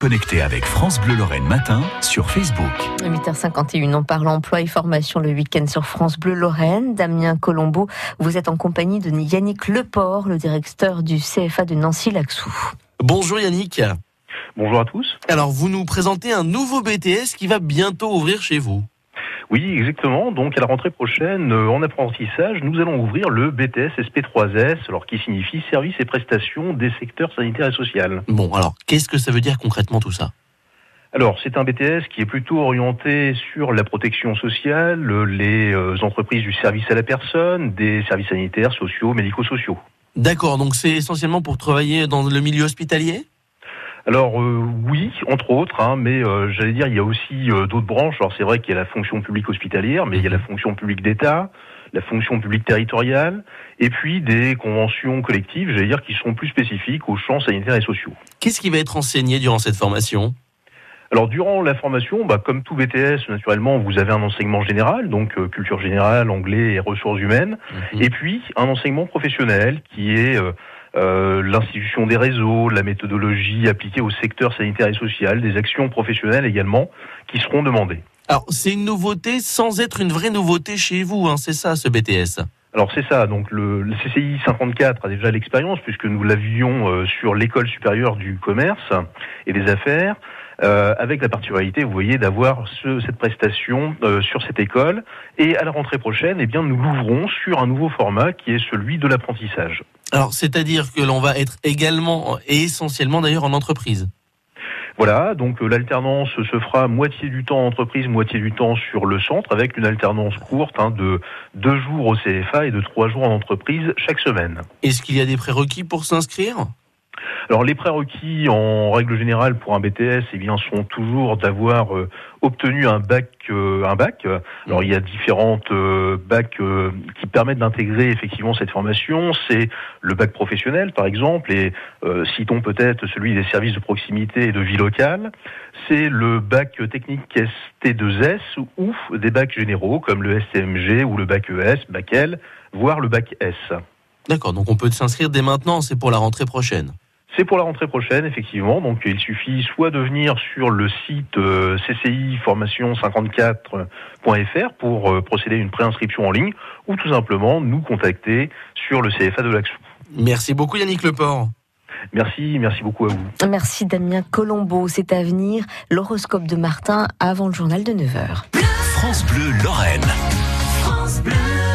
Connecté avec France Bleu Lorraine Matin sur Facebook. 8h51, on parle emploi et formation le week-end sur France Bleu Lorraine. Damien Colombo, vous êtes en compagnie de Yannick Leport, le directeur du CFA de Nancy-Laxou. Bonjour Yannick. Bonjour à tous. Alors vous nous présentez un nouveau BTS qui va bientôt ouvrir chez vous. Oui, exactement. Donc à la rentrée prochaine, euh, en apprentissage, nous allons ouvrir le BTS SP3S, alors qui signifie services et prestations des secteurs sanitaires et social. Bon, alors qu'est-ce que ça veut dire concrètement tout ça? Alors, c'est un BTS qui est plutôt orienté sur la protection sociale, les euh, entreprises du service à la personne, des services sanitaires, sociaux, médico-sociaux. D'accord, donc c'est essentiellement pour travailler dans le milieu hospitalier? Alors euh, oui, entre autres, hein, mais euh, j'allais dire il y a aussi euh, d'autres branches. Alors c'est vrai qu'il y a la fonction publique hospitalière, mais il y a la fonction publique d'État, la fonction publique territoriale, et puis des conventions collectives, j'allais dire, qui sont plus spécifiques aux champs sanitaires et sociaux. Qu'est-ce qui va être enseigné durant cette formation? Alors durant la formation, bah, comme tout BTS, naturellement, vous avez un enseignement général, donc culture générale, anglais et ressources humaines, mhm. et puis un enseignement professionnel qui est euh, l'institution des réseaux, la méthodologie appliquée au secteur sanitaire et social, des actions professionnelles également qui seront demandées. Alors c'est une nouveauté sans être une vraie nouveauté chez vous, hein, c'est ça ce BTS alors c'est ça, donc le, CCI 54 a déjà l'expérience puisque nous l'avions euh, sur l'école supérieure du commerce et des affaires, euh, avec la particularité, vous voyez, d'avoir ce, cette prestation sur cette école. Et à la rentrée prochaine, eh bien, nous l'ouvrons sur un nouveau format qui est celui de l'apprentissage. Alors, c'est-à-dire que l'on va être également et essentiellement d'ailleurs en entreprise voilà, donc euh, l'alternance se fera moitié du temps en entreprise, moitié du temps sur le centre, avec une alternance courte hein, de deux jours au CFA et de trois jours en entreprise chaque semaine. Est-ce qu'il y a des prérequis pour s'inscrire? Alors les prérequis en règle générale pour un BTS, eh bien, sont toujours d'avoir euh, obtenu un bac, euh, un bac. Alors il y a différentes euh, bacs qui permettent d'intégrer effectivement cette formation. C'est le bac professionnel par exemple, et citons peut-être celui des services de proximité et de vie locale. C'est le bac technique ST2S ou des bacs généraux comme le STMG ou le bac ES, bac L, voire le bac S. D'accord, donc on peut s'inscrire dès maintenant, c'est pour la rentrée prochaine. C'est pour la rentrée prochaine, effectivement. Donc, il suffit soit de venir sur le site euh, cciformation54.fr pour euh, procéder à une préinscription en ligne, ou tout simplement nous contacter sur le CFA de l'Axou. Merci beaucoup Yannick Leport. Merci, merci beaucoup à vous. Merci Damien Colombo. C'est à venir l'horoscope de Martin avant le journal de 9h. France Bleu Lorraine. France Bleu.